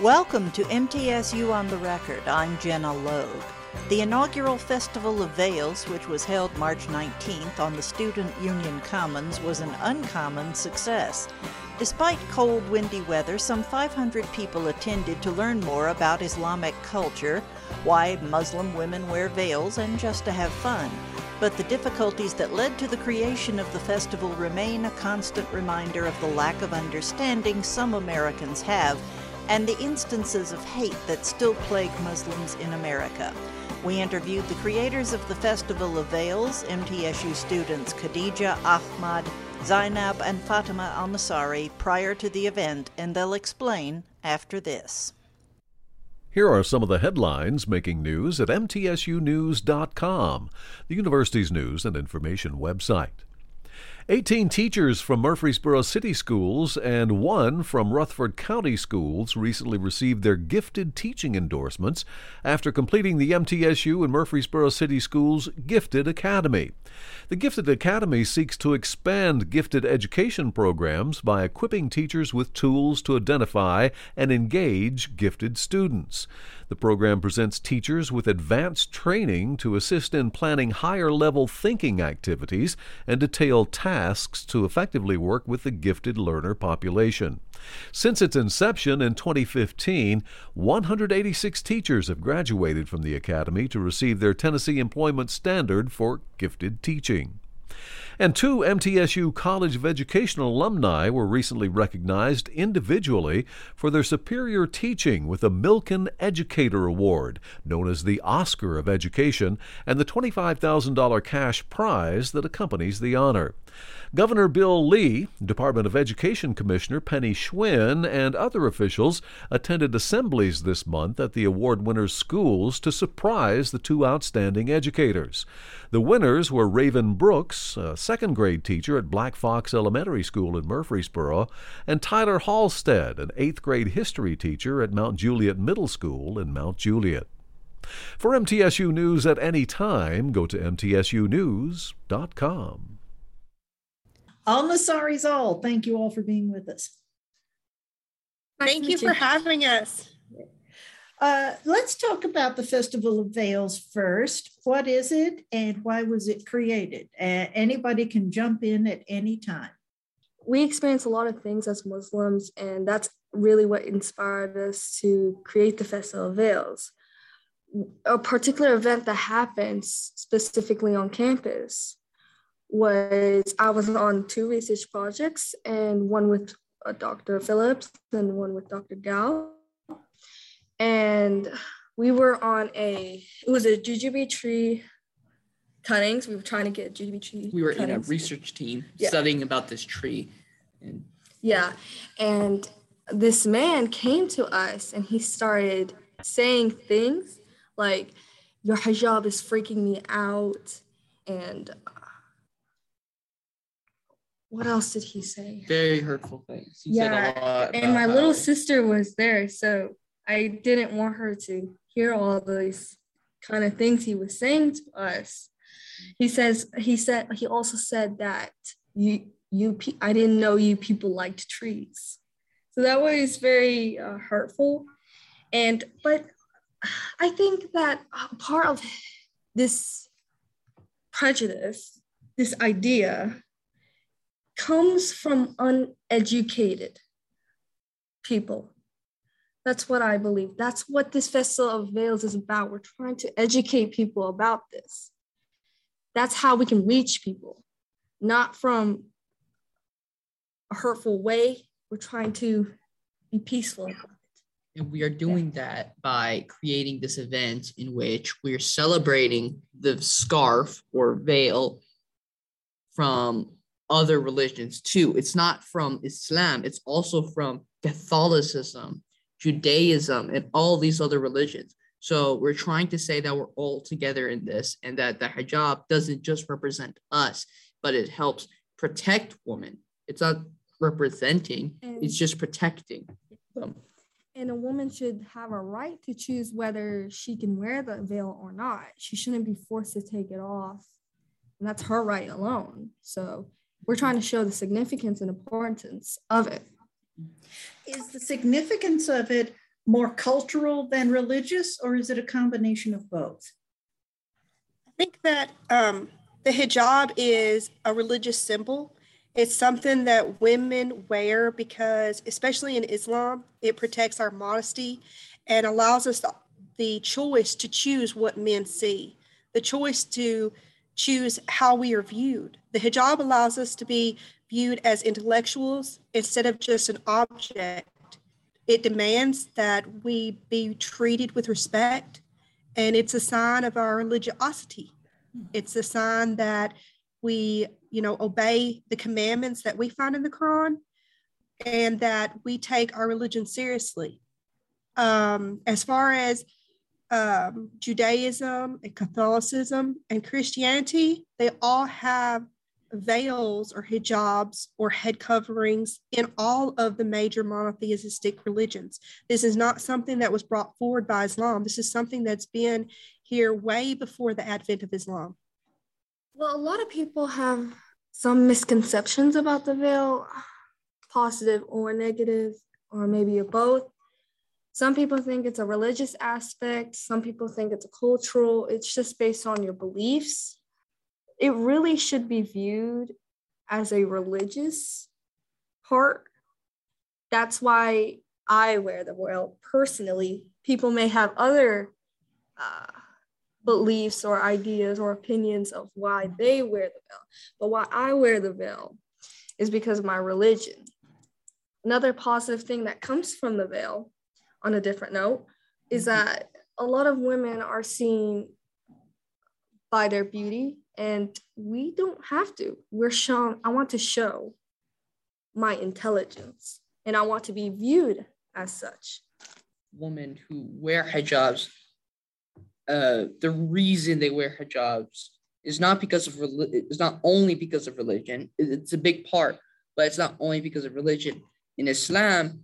Welcome to MTSU on the Record. I'm Gina Logue. The inaugural Festival of Veils, which was held March 19th on the Student Union Commons, was an uncommon success. Despite cold, windy weather, some 500 people attended to learn more about Islamic culture, why Muslim women wear veils, and just to have fun. But the difficulties that led to the creation of the festival remain a constant reminder of the lack of understanding some Americans have and the instances of hate that still plague Muslims in America. We interviewed the creators of the Festival of Veils, MTSU students Khadija Ahmad, Zainab, and Fatima Al Masari prior to the event, and they'll explain after this. Here are some of the headlines making news at MTSUnews.com, the university's news and information website. 18 teachers from Murfreesboro City Schools and one from Rutherford County Schools recently received their gifted teaching endorsements after completing the MTSU and Murfreesboro City Schools Gifted Academy. The Gifted Academy seeks to expand gifted education programs by equipping teachers with tools to identify and engage gifted students. The program presents teachers with advanced training to assist in planning higher level thinking activities and detailed tasks to effectively work with the gifted learner population. Since its inception in 2015, 186 teachers have graduated from the Academy to receive their Tennessee Employment Standard for gifted teaching. And two MTSU College of Education alumni were recently recognized individually for their superior teaching with the Milken Educator Award, known as the Oscar of Education, and the $25,000 cash prize that accompanies the honor. Governor Bill Lee, Department of Education Commissioner Penny Schwinn, and other officials attended assemblies this month at the award winners' schools to surprise the two outstanding educators. The winners were Raven Brooks, a second grade teacher at Black Fox Elementary School in Murfreesboro, and Tyler Halstead, an eighth grade history teacher at Mount Juliet Middle School in Mount Juliet. For MTSU News at any time, go to MTSUnews.com. Al Masari's all. Thank you all for being with us. Thank you for having us. Uh, let's talk about the Festival of Veils first. What is it and why was it created? Uh, anybody can jump in at any time. We experience a lot of things as Muslims, and that's really what inspired us to create the Festival of Veils. A particular event that happens specifically on campus was I was on two research projects and one with Dr. Phillips and one with Dr. Gao. And we were on a, it was a jujube tree cuttings. We were trying to get jujube tree. We were cuttings. in a research team Yeah. studying about this tree. And Yeah. And this man came to us and he started saying things like, Your hijab is freaking me out. And uh, what else did he say? very hurtful things. He Yeah, said a lot And my little sister was there. So I didn't want her to hear all these kind of things he was saying to us. He says, he said, he also said that you, you, I didn't know you people liked trees. So that was very uh, hurtful. And, but I think that part of this prejudice, this idea, comes from uneducated people. That's what I believe. That's what this Festival of Veils is about. We're trying to educate people about this. That's how we can reach people, not from a hurtful way. We're trying to be peaceful. And we are doing that by creating this event in which we're celebrating the scarf or veil from other religions too. It's not from Islam, it's also from Catholicism, Judaism, and all these other religions. So we're trying to say that we're all together in this and that the hijab doesn't just represent us, but it helps protect women. It's not representing, it's just protecting them. And a woman should have a right to choose whether she can wear the veil or not. She shouldn't be forced to take it off. And that's her right alone. So we're trying to show the significance and importance of it. Is the significance of it more cultural than religious, or is it a combination of both? I think that um, the hijab is a religious symbol. It's something that women wear because, especially in Islam, it protects our modesty and allows us the choice to choose what men see, the choice to choose how we are viewed. The hijab allows us to be viewed as intellectuals instead of just an object. It demands that we be treated with respect, and it's a sign of our religiosity. It's a sign that we, you know, obey the commandments that we find in the Quran and that we take our religion seriously. Um, as far as um, Judaism and Catholicism and Christianity, they all have veils or hijabs or head coverings in all of the major monotheistic religions. This is not something that was brought forward by Islam. This is something that's been here way before the advent of Islam. Well, a lot of people have some misconceptions about the veil, positive or negative, or maybe both. Some people think it's a religious aspect, some people think it's a cultural, it's just based on your beliefs. It really should be viewed as a religious part. That's why I wear the veil personally. People may have other uh, beliefs or ideas or opinions of why they wear the veil, but why I wear the veil is because of my religion. Another positive thing that comes from the veil on a different note is mm-hmm. that a lot of women are seen by their beauty and we don't have to. We're shown i want to show my intelligence and i want to be viewed as such. Women who wear hijabs uh, the reason they wear hijabs is not because of it's not only because of religion it's a big part but it's not only because of religion. In islam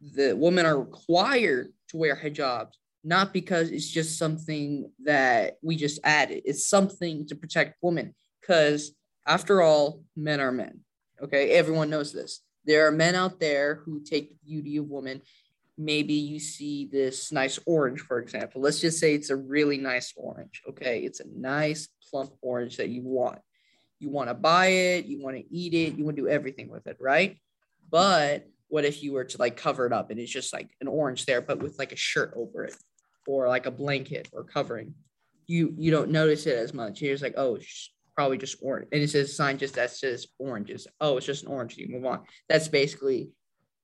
the women are required to wear hijabs, not because it's just something that we just added. It's something to protect women. Because after all, men are men. Okay, everyone knows this. There are men out there who take the beauty of women. Maybe you see this nice orange, for example. Let's just say it's a really nice orange. Okay, it's a nice plump orange that you want. You want to buy it, you want to eat it, you want to do everything with it, right? But what if you were to like cover it up and it's just like an orange there but with like a shirt over it or like a blanket or covering? You you don't notice it as much. You're just like oh probably just orange. And it says sign just that says oranges. Oh it's just an orange. You move on. That's basically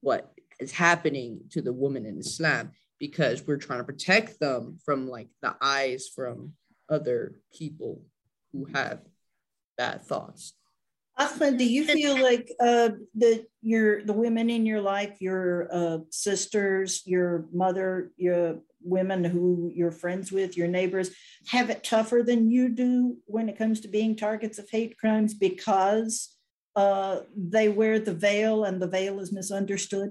what is happening to the woman in islam because we're trying to protect them from like the eyes from other people who have bad thoughts Ahmed, do you feel like uh, the your the women in your life, your uh, sisters, your mother, your women who you're friends with, your neighbors, have it tougher than you do when it comes to being targets of hate crimes because uh, they wear the veil and the veil is misunderstood?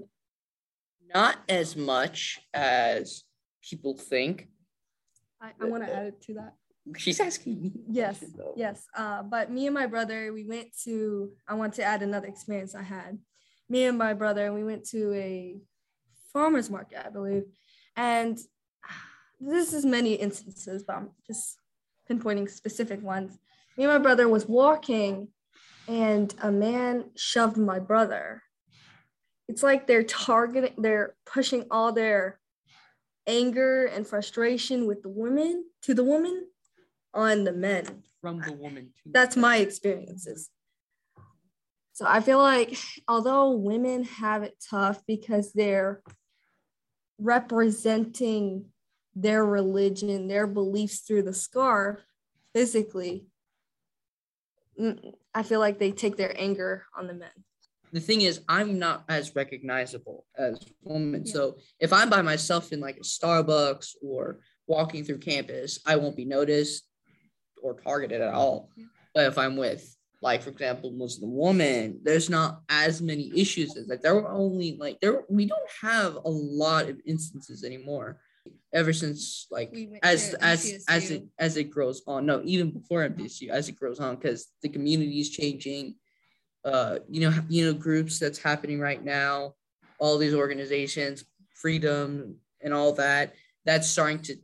Not as much as people think. I, I want to add to that. She's asking me. Yes, yes. Uh, but me and my brother, we went to. I want to add another experience I had. Me and my brother, we went to a farmers market, I believe, and this is many instances, but I'm just pinpointing specific ones. Me and my brother was walking, and a man shoved my brother. It's like they're targeting, they're pushing all their anger and frustration with the woman to the woman on the men. From the woman. That's my experiences. So I feel like although women have it tough because they're representing their religion, their beliefs through the scarf physically, mm, I feel like they take their anger on the men. The thing is, I'm not as recognizable as women. Yeah. So if I'm by myself in like a Starbucks or walking through campus, I won't be noticed or targeted at all. But if I'm with, like, for example, Muslim woman, there's not as many issues as like there were only like there we don't have a lot of instances anymore. Ever since like as as as it as it grows on, no, even before MTSU, as it grows on, because the community is changing. Uh, you know, you know, groups that's happening right now, all these organizations, freedom, and all that, that's starting to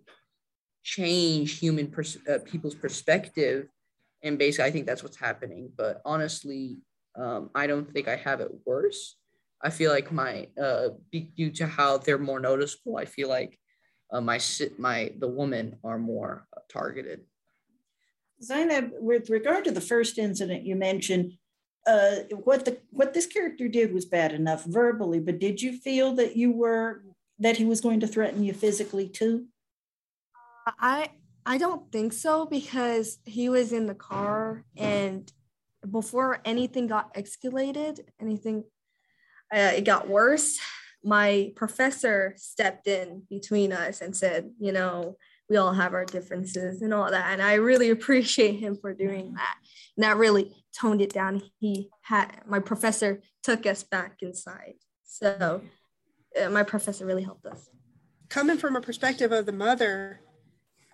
change human pers- uh, people's perspective. And basically, I think that's what's happening. But honestly, um, I don't think I have it worse. I feel like my uh, due to how they're more noticeable, I feel like uh, my my the women are more targeted. Zainab, with regard to the first incident you mentioned, uh, what the what this character did was bad enough verbally, but did you feel that you were that he was going to threaten you physically too? I I don't think so because he was in the car and before anything got escalated, anything uh, it got worse. My professor stepped in between us and said, you know, we all have our differences and all that. And I really appreciate him for doing that. And that really toned it down. He had my professor took us back inside. So uh, my professor really helped us. Coming from a perspective of the mother,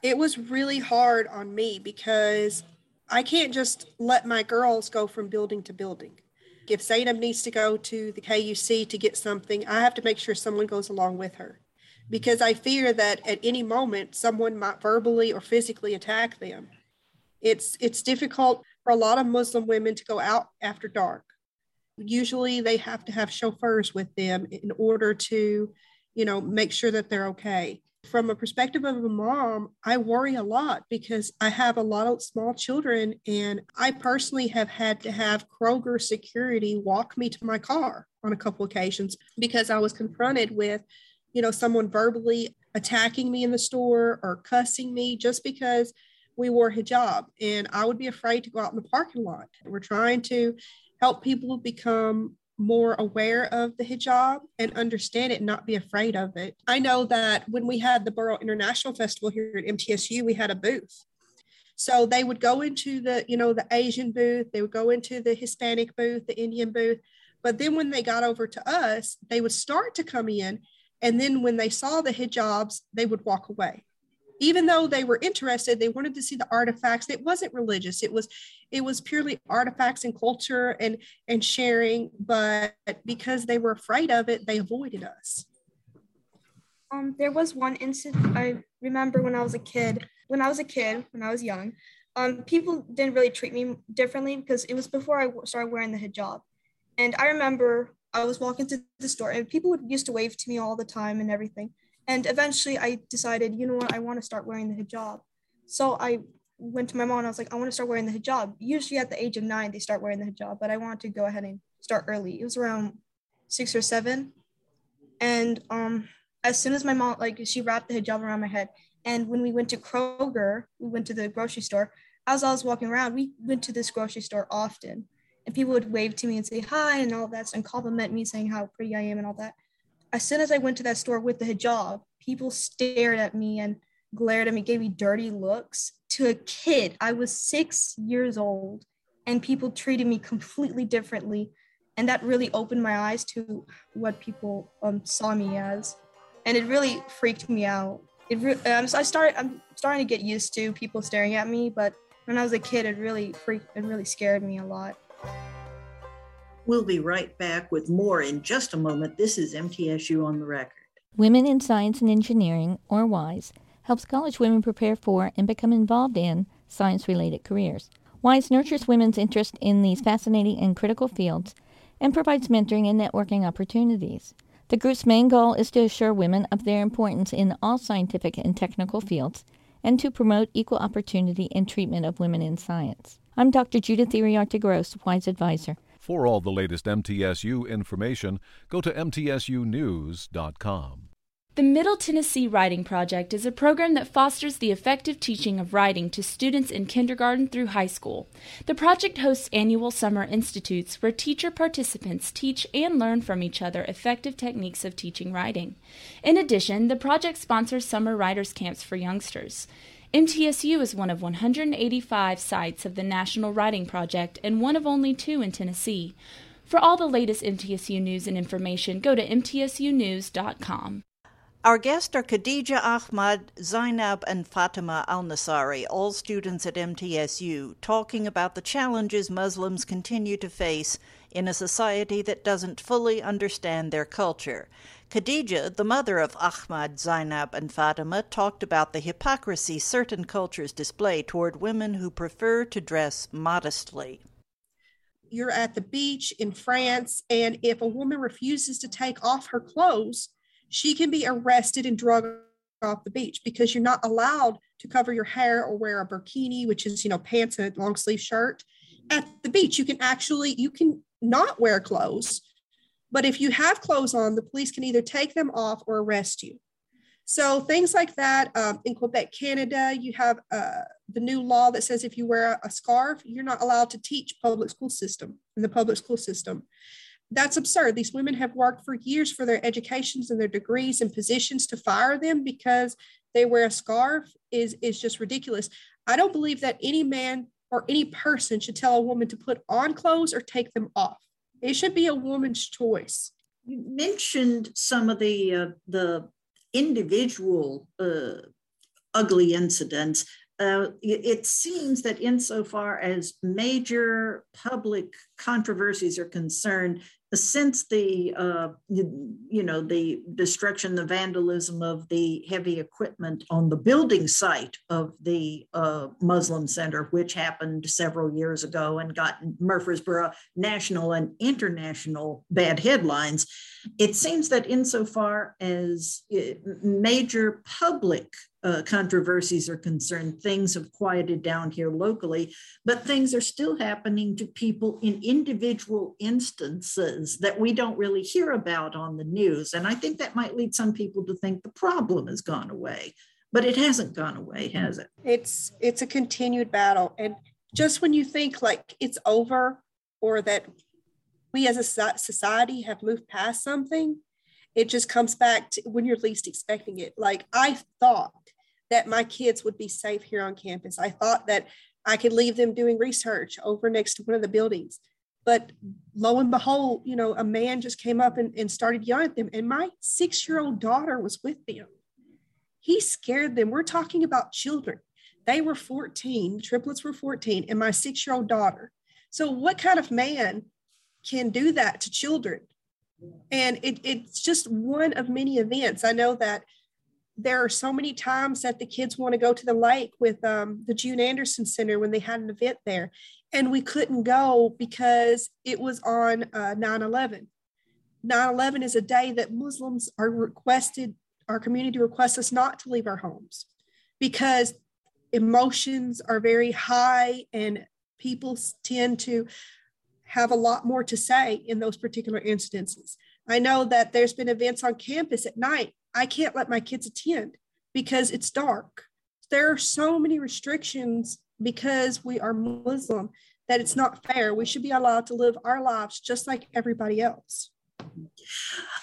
it was really hard on me because I can't just let my girls go from building to building. If Zainab needs to go to the KUC to get something, I have to make sure someone goes along with her because I fear that at any moment someone might verbally or physically attack them. It's it's difficult for a lot of Muslim women to go out after dark. Usually they have to have chauffeurs with them in order to, you know, make sure that they're okay. From a perspective of a mom, I worry a lot because I have a lot of small children and I personally have had to have Kroger security walk me to my car on a couple occasions because I was confronted with you know, someone verbally attacking me in the store or cussing me just because we wore hijab. And I would be afraid to go out in the parking lot. We're trying to help people become more aware of the hijab and understand it and not be afraid of it. I know that when we had the Borough International Festival here at MTSU, we had a booth. So they would go into the, you know, the Asian booth, they would go into the Hispanic booth, the Indian booth. But then when they got over to us, they would start to come in and then when they saw the hijabs, they would walk away. Even though they were interested, they wanted to see the artifacts. It wasn't religious. It was it was purely artifacts and culture and and sharing, but because they were afraid of it, they avoided us. Um, there was one incident I remember when I was a kid. When I was a kid, when I was young, um, people didn't really treat me differently because it was before I started wearing the hijab. And I remember I was walking to the store and people would used to wave to me all the time and everything. And eventually I decided, you know what, I want to start wearing the hijab. So I went to my mom and I was like, I want to start wearing the hijab. Usually at the age of nine, they start wearing the hijab, but I wanted to go ahead and start early. It was around six or seven. And um, as soon as my mom, like she wrapped the hijab around my head. And when we went to Kroger, we went to the grocery store. As I was walking around, we went to this grocery store often and people would wave to me and say hi and all that and compliment me saying how pretty I am and all that. As soon as I went to that store with the hijab, people stared at me and glared at me, gave me dirty looks. To a kid, I was six years old and people treated me completely differently. And that really opened my eyes to what people um, saw me as. And it really freaked me out. It re- um, so I started, I'm starting to get used to people staring at me, but when I was a kid, it really freaked, it really scared me a lot. We'll be right back with more in just a moment. This is MTSU on the record. Women in Science and Engineering, or WISE, helps college women prepare for and become involved in science related careers. WISE nurtures women's interest in these fascinating and critical fields and provides mentoring and networking opportunities. The group's main goal is to assure women of their importance in all scientific and technical fields and to promote equal opportunity and treatment of women in science. I'm Dr. Judith Iriarte Gross, WISE Advisor. For all the latest MTSU information, go to MTSUnews.com. The Middle Tennessee Writing Project is a program that fosters the effective teaching of writing to students in kindergarten through high school. The project hosts annual summer institutes where teacher participants teach and learn from each other effective techniques of teaching writing. In addition, the project sponsors summer writers' camps for youngsters. MTSU is one of 185 sites of the National Writing Project and one of only two in Tennessee. For all the latest MTSU news and information, go to mtsunews.com. Our guests are Khadija Ahmad, Zainab, and Fatima Al Nasari, all students at MTSU, talking about the challenges Muslims continue to face in a society that doesn't fully understand their culture. Khadija, the mother of Ahmad, Zainab, and Fatima, talked about the hypocrisy certain cultures display toward women who prefer to dress modestly. You're at the beach in France, and if a woman refuses to take off her clothes, she can be arrested and drugged off the beach because you're not allowed to cover your hair or wear a burkini, which is, you know, pants and a long sleeve shirt. At the beach, you can actually, you can not wear clothes but if you have clothes on, the police can either take them off or arrest you. So things like that. Um, in Quebec, Canada, you have uh, the new law that says if you wear a scarf, you're not allowed to teach public school system in the public school system. That's absurd. These women have worked for years for their educations and their degrees and positions to fire them because they wear a scarf is, is just ridiculous. I don't believe that any man or any person should tell a woman to put on clothes or take them off. It should be a woman's choice. You mentioned some of the uh, the individual uh, ugly incidents. Uh, it seems that insofar as major public controversies are concerned, since the uh, you know the destruction the vandalism of the heavy equipment on the building site of the uh, muslim center which happened several years ago and got murfreesboro national and international bad headlines. It seems that insofar as uh, major public uh, controversies are concerned, things have quieted down here locally, but things are still happening to people in individual instances that we don't really hear about on the news. And I think that might lead some people to think the problem has gone away, but it hasn't gone away, has it? It's it's a continued battle, and just when you think like it's over or that we as a society have moved past something, it just comes back to when you're least expecting it. Like I thought that my kids would be safe here on campus. I thought that I could leave them doing research over next to one of the buildings. But lo and behold, you know, a man just came up and, and started yelling at them. And my six year old daughter was with them. He scared them. We're talking about children. They were 14, triplets were 14, and my six year old daughter. So, what kind of man can do that to children? And it, it's just one of many events. I know that there are so many times that the kids want to go to the lake with um, the June Anderson Center when they had an event there. And we couldn't go because it was on uh, 9 11. 9 11 is a day that Muslims are requested, our community requests us not to leave our homes because emotions are very high and people tend to have a lot more to say in those particular instances. I know that there's been events on campus at night I can't let my kids attend because it's dark. There are so many restrictions because we are Muslim that it's not fair. We should be allowed to live our lives just like everybody else.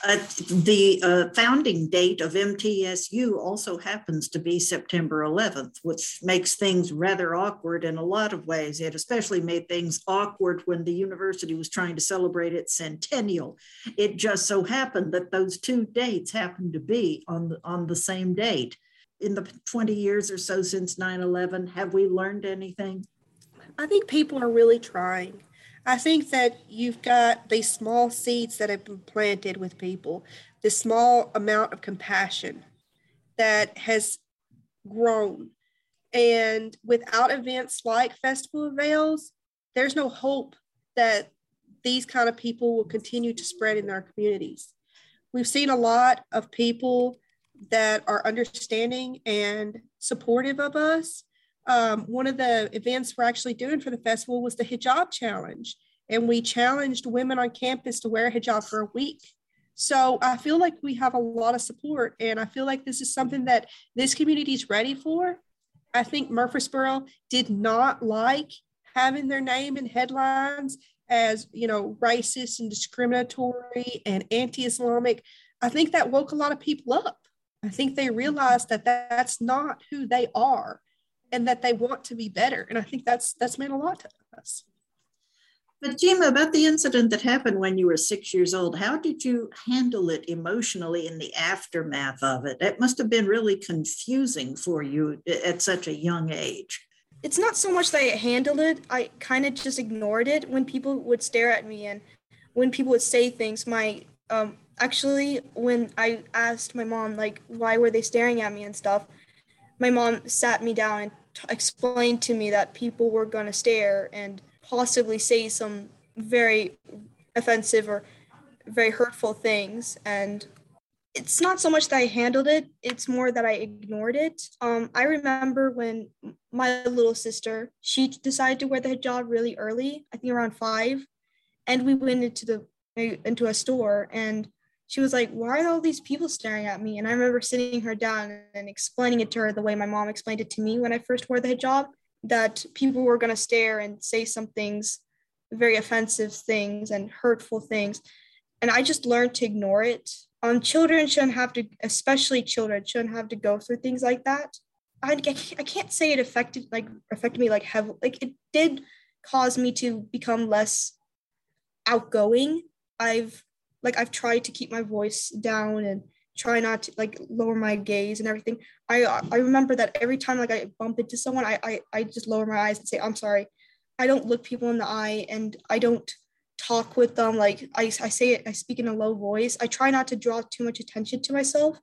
Uh, the uh, founding date of MTSU also happens to be September 11th, which makes things rather awkward in a lot of ways. It especially made things awkward when the university was trying to celebrate its centennial. It just so happened that those two dates happened to be on the, on the same date. In the 20 years or so since 9 11, have we learned anything? I think people are really trying. I think that you've got these small seeds that have been planted with people, this small amount of compassion that has grown. And without events like Festival of Veils, there's no hope that these kind of people will continue to spread in our communities. We've seen a lot of people that are understanding and supportive of us um, one of the events we're actually doing for the festival was the hijab challenge. And we challenged women on campus to wear a hijab for a week. So I feel like we have a lot of support. And I feel like this is something that this community is ready for. I think Murfreesboro did not like having their name in headlines as, you know, racist and discriminatory and anti-Islamic. I think that woke a lot of people up. I think they realize that that's not who they are and that they want to be better. And I think that's that's meant a lot to us. But Jima, about the incident that happened when you were six years old, how did you handle it emotionally in the aftermath of it? It must have been really confusing for you at such a young age. It's not so much that I handled it, I kind of just ignored it when people would stare at me and when people would say things. My um, Actually, when I asked my mom, like, why were they staring at me and stuff, my mom sat me down and t- explained to me that people were going to stare and possibly say some very offensive or very hurtful things. And it's not so much that I handled it, it's more that I ignored it. Um, I remember when my little sister, she decided to wear the hijab really early, I think around five. And we went into the into a store and she was like, Why are all these people staring at me? And I remember sitting her down and explaining it to her the way my mom explained it to me when I first wore the hijab that people were going to stare and say some things, very offensive things and hurtful things. And I just learned to ignore it. Um, children shouldn't have to, especially children, shouldn't have to go through things like that. I, I can't say it affected like affected me like heavily. Like it did cause me to become less outgoing. I've like I've tried to keep my voice down and try not to like lower my gaze and everything. I I remember that every time like I bump into someone, I I, I just lower my eyes and say I'm sorry. I don't look people in the eye and I don't talk with them. Like I, I say it, I speak in a low voice. I try not to draw too much attention to myself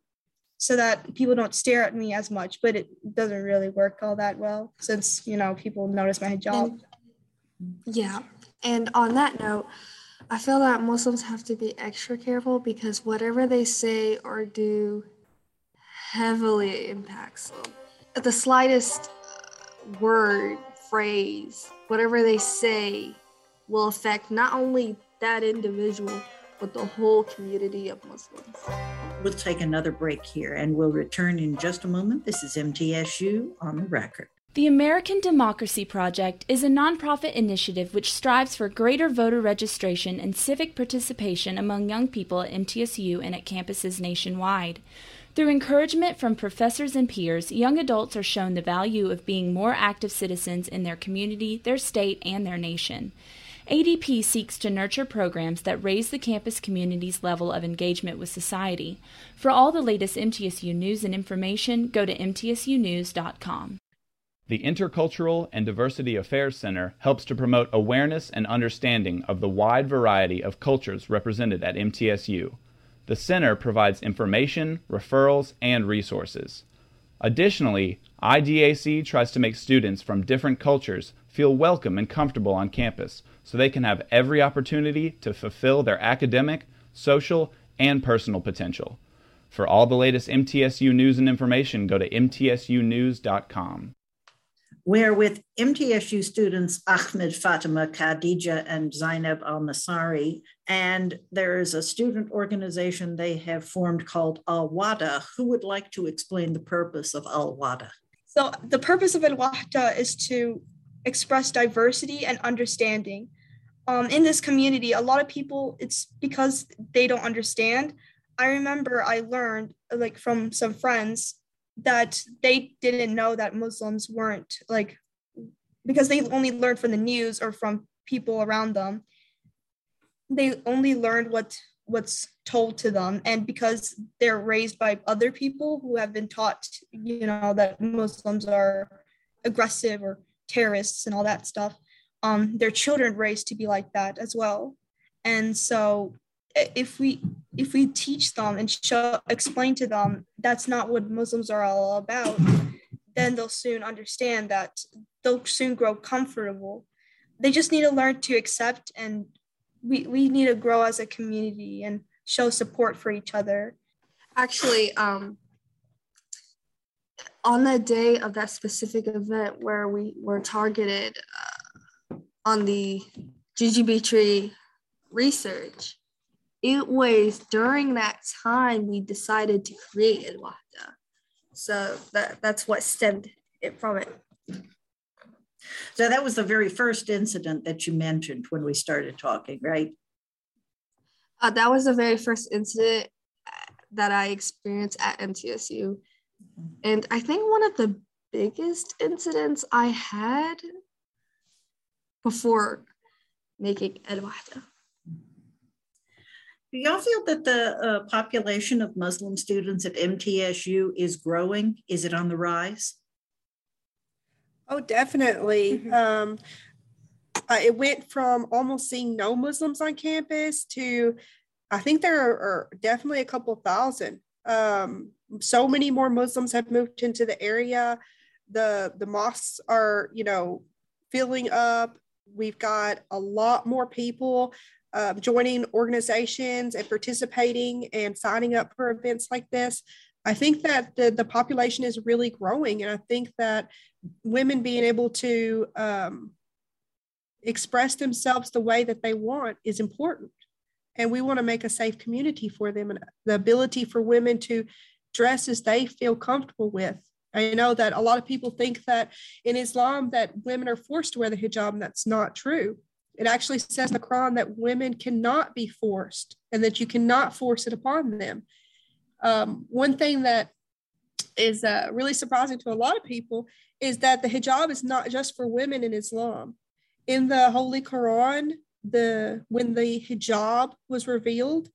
so that people don't stare at me as much, but it doesn't really work all that well since, you know, people notice my hijab. And, yeah. And on that note, I feel that Muslims have to be extra careful because whatever they say or do heavily impacts them. The slightest uh, word, phrase, whatever they say will affect not only that individual, but the whole community of Muslims. We'll take another break here and we'll return in just a moment. This is MTSU on the record. The American Democracy Project is a nonprofit initiative which strives for greater voter registration and civic participation among young people at MTSU and at campuses nationwide. Through encouragement from professors and peers, young adults are shown the value of being more active citizens in their community, their state, and their nation. ADP seeks to nurture programs that raise the campus community's level of engagement with society. For all the latest MTSU news and information, go to mtsunews.com. The Intercultural and Diversity Affairs Center helps to promote awareness and understanding of the wide variety of cultures represented at MTSU. The center provides information, referrals, and resources. Additionally, IDAC tries to make students from different cultures feel welcome and comfortable on campus so they can have every opportunity to fulfill their academic, social, and personal potential. For all the latest MTSU news and information, go to mtsunews.com where with MTSU students Ahmed, Fatima, Khadija, and Zainab Al Nasari, and there is a student organization they have formed called Al Wahda. Who would like to explain the purpose of Al Wahda? So, the purpose of Al Wahda is to express diversity and understanding. Um, in this community, a lot of people, it's because they don't understand. I remember I learned, like, from some friends that they didn't know that Muslims weren't like because they only learned from the news or from people around them. They only learned what what's told to them and because they're raised by other people who have been taught you know that muslims are aggressive or terrorists and all that stuff um their children raised to be like that as well and so if we if we teach them and show explain to them that's not what muslims are all about then they'll soon understand that they'll soon grow comfortable. They just need to learn to accept and we, we need to grow as a community and show support for each other. Actually um on the day of that specific event where we were targeted uh, on the jujube tree research it was during that time we decided to create Al So that, that's what stemmed it from it. So that was the very first incident that you mentioned when we started talking, right? Uh, that was the very first incident uh, that I experienced at MTSU. And I think one of the biggest incidents I had before making Wahda. Do y'all feel that the uh, population of Muslim students at MTSU is growing? Is it on the rise? Oh, definitely. Mm-hmm. Um, uh, it went from almost seeing no Muslims on campus to I think there are, are definitely a couple thousand. Um, so many more Muslims have moved into the area. The the mosques are, you know, filling up. We've got a lot more people uh, joining organizations and participating and signing up for events like this. I think that the, the population is really growing. And I think that women being able to um, express themselves the way that they want is important. And we want to make a safe community for them and the ability for women to dress as they feel comfortable with. I know that a lot of people think that in Islam that women are forced to wear the hijab, and that's not true. It actually says in the Quran that women cannot be forced and that you cannot force it upon them. Um, one thing that is uh, really surprising to a lot of people is that the hijab is not just for women in Islam. In the Holy Quran, the when the hijab was revealed,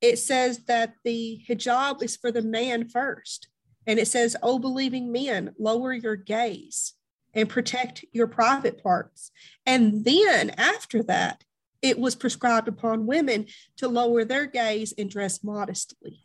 it says that the hijab is for the man first. And it says, Oh, believing men, lower your gaze and protect your private parts. And then after that, it was prescribed upon women to lower their gaze and dress modestly.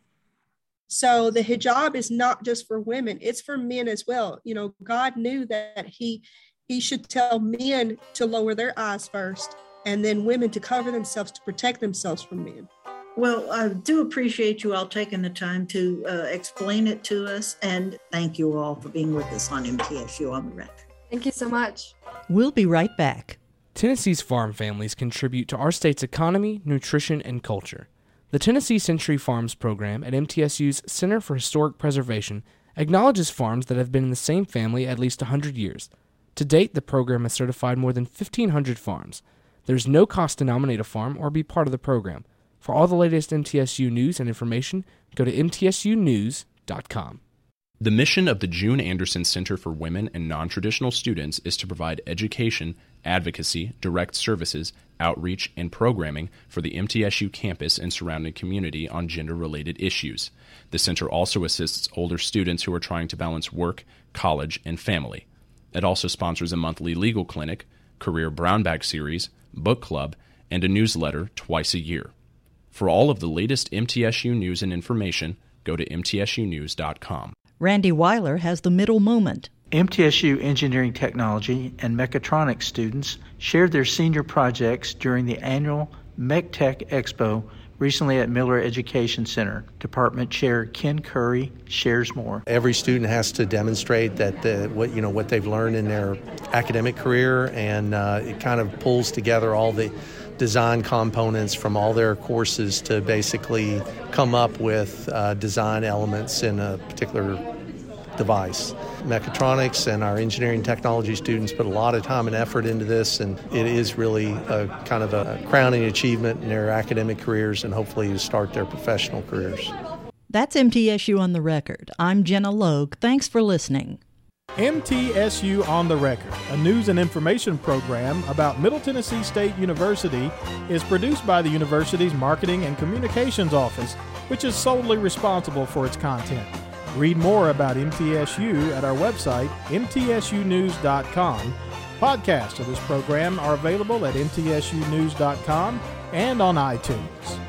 So the hijab is not just for women, it's for men as well. You know, God knew that he he should tell men to lower their eyes first and then women to cover themselves to protect themselves from men. Well, I do appreciate you all taking the time to uh, explain it to us. And thank you all for being with us on MTSU on the Record. Thank you so much. We'll be right back. Tennessee's farm families contribute to our state's economy, nutrition, and culture. The Tennessee Century Farms program at MTSU's Center for Historic Preservation acknowledges farms that have been in the same family at least 100 years. To date, the program has certified more than 1,500 farms. There's no cost to nominate a farm or be part of the program. For all the latest MTSU news and information, go to mtsunews.com. The mission of the June Anderson Center for Women and Non-Traditional Students is to provide education, advocacy, direct services, outreach, and programming for the MTSU campus and surrounding community on gender-related issues. The center also assists older students who are trying to balance work, college, and family. It also sponsors a monthly legal clinic, career brown bag series, book club, and a newsletter twice a year. For all of the latest MTSU news and information, go to mtsunews.com. Randy Weiler has the middle moment. MTSU Engineering Technology and Mechatronics students shared their senior projects during the annual MechTech Expo recently at Miller Education Center. Department Chair Ken Curry shares more. Every student has to demonstrate that the, what you know what they've learned in their academic career, and uh, it kind of pulls together all the design components from all their courses to basically come up with uh, design elements in a particular device. Mechatronics and our engineering technology students put a lot of time and effort into this, and it is really a kind of a crowning achievement in their academic careers and hopefully to start their professional careers. That's MTSU on the record. I'm Gina Logue. Thanks for listening. MTSU on the Record, a news and information program about Middle Tennessee State University, is produced by the university's Marketing and Communications Office, which is solely responsible for its content. Read more about MTSU at our website, mtsunews.com. Podcasts of this program are available at mtsunews.com and on iTunes.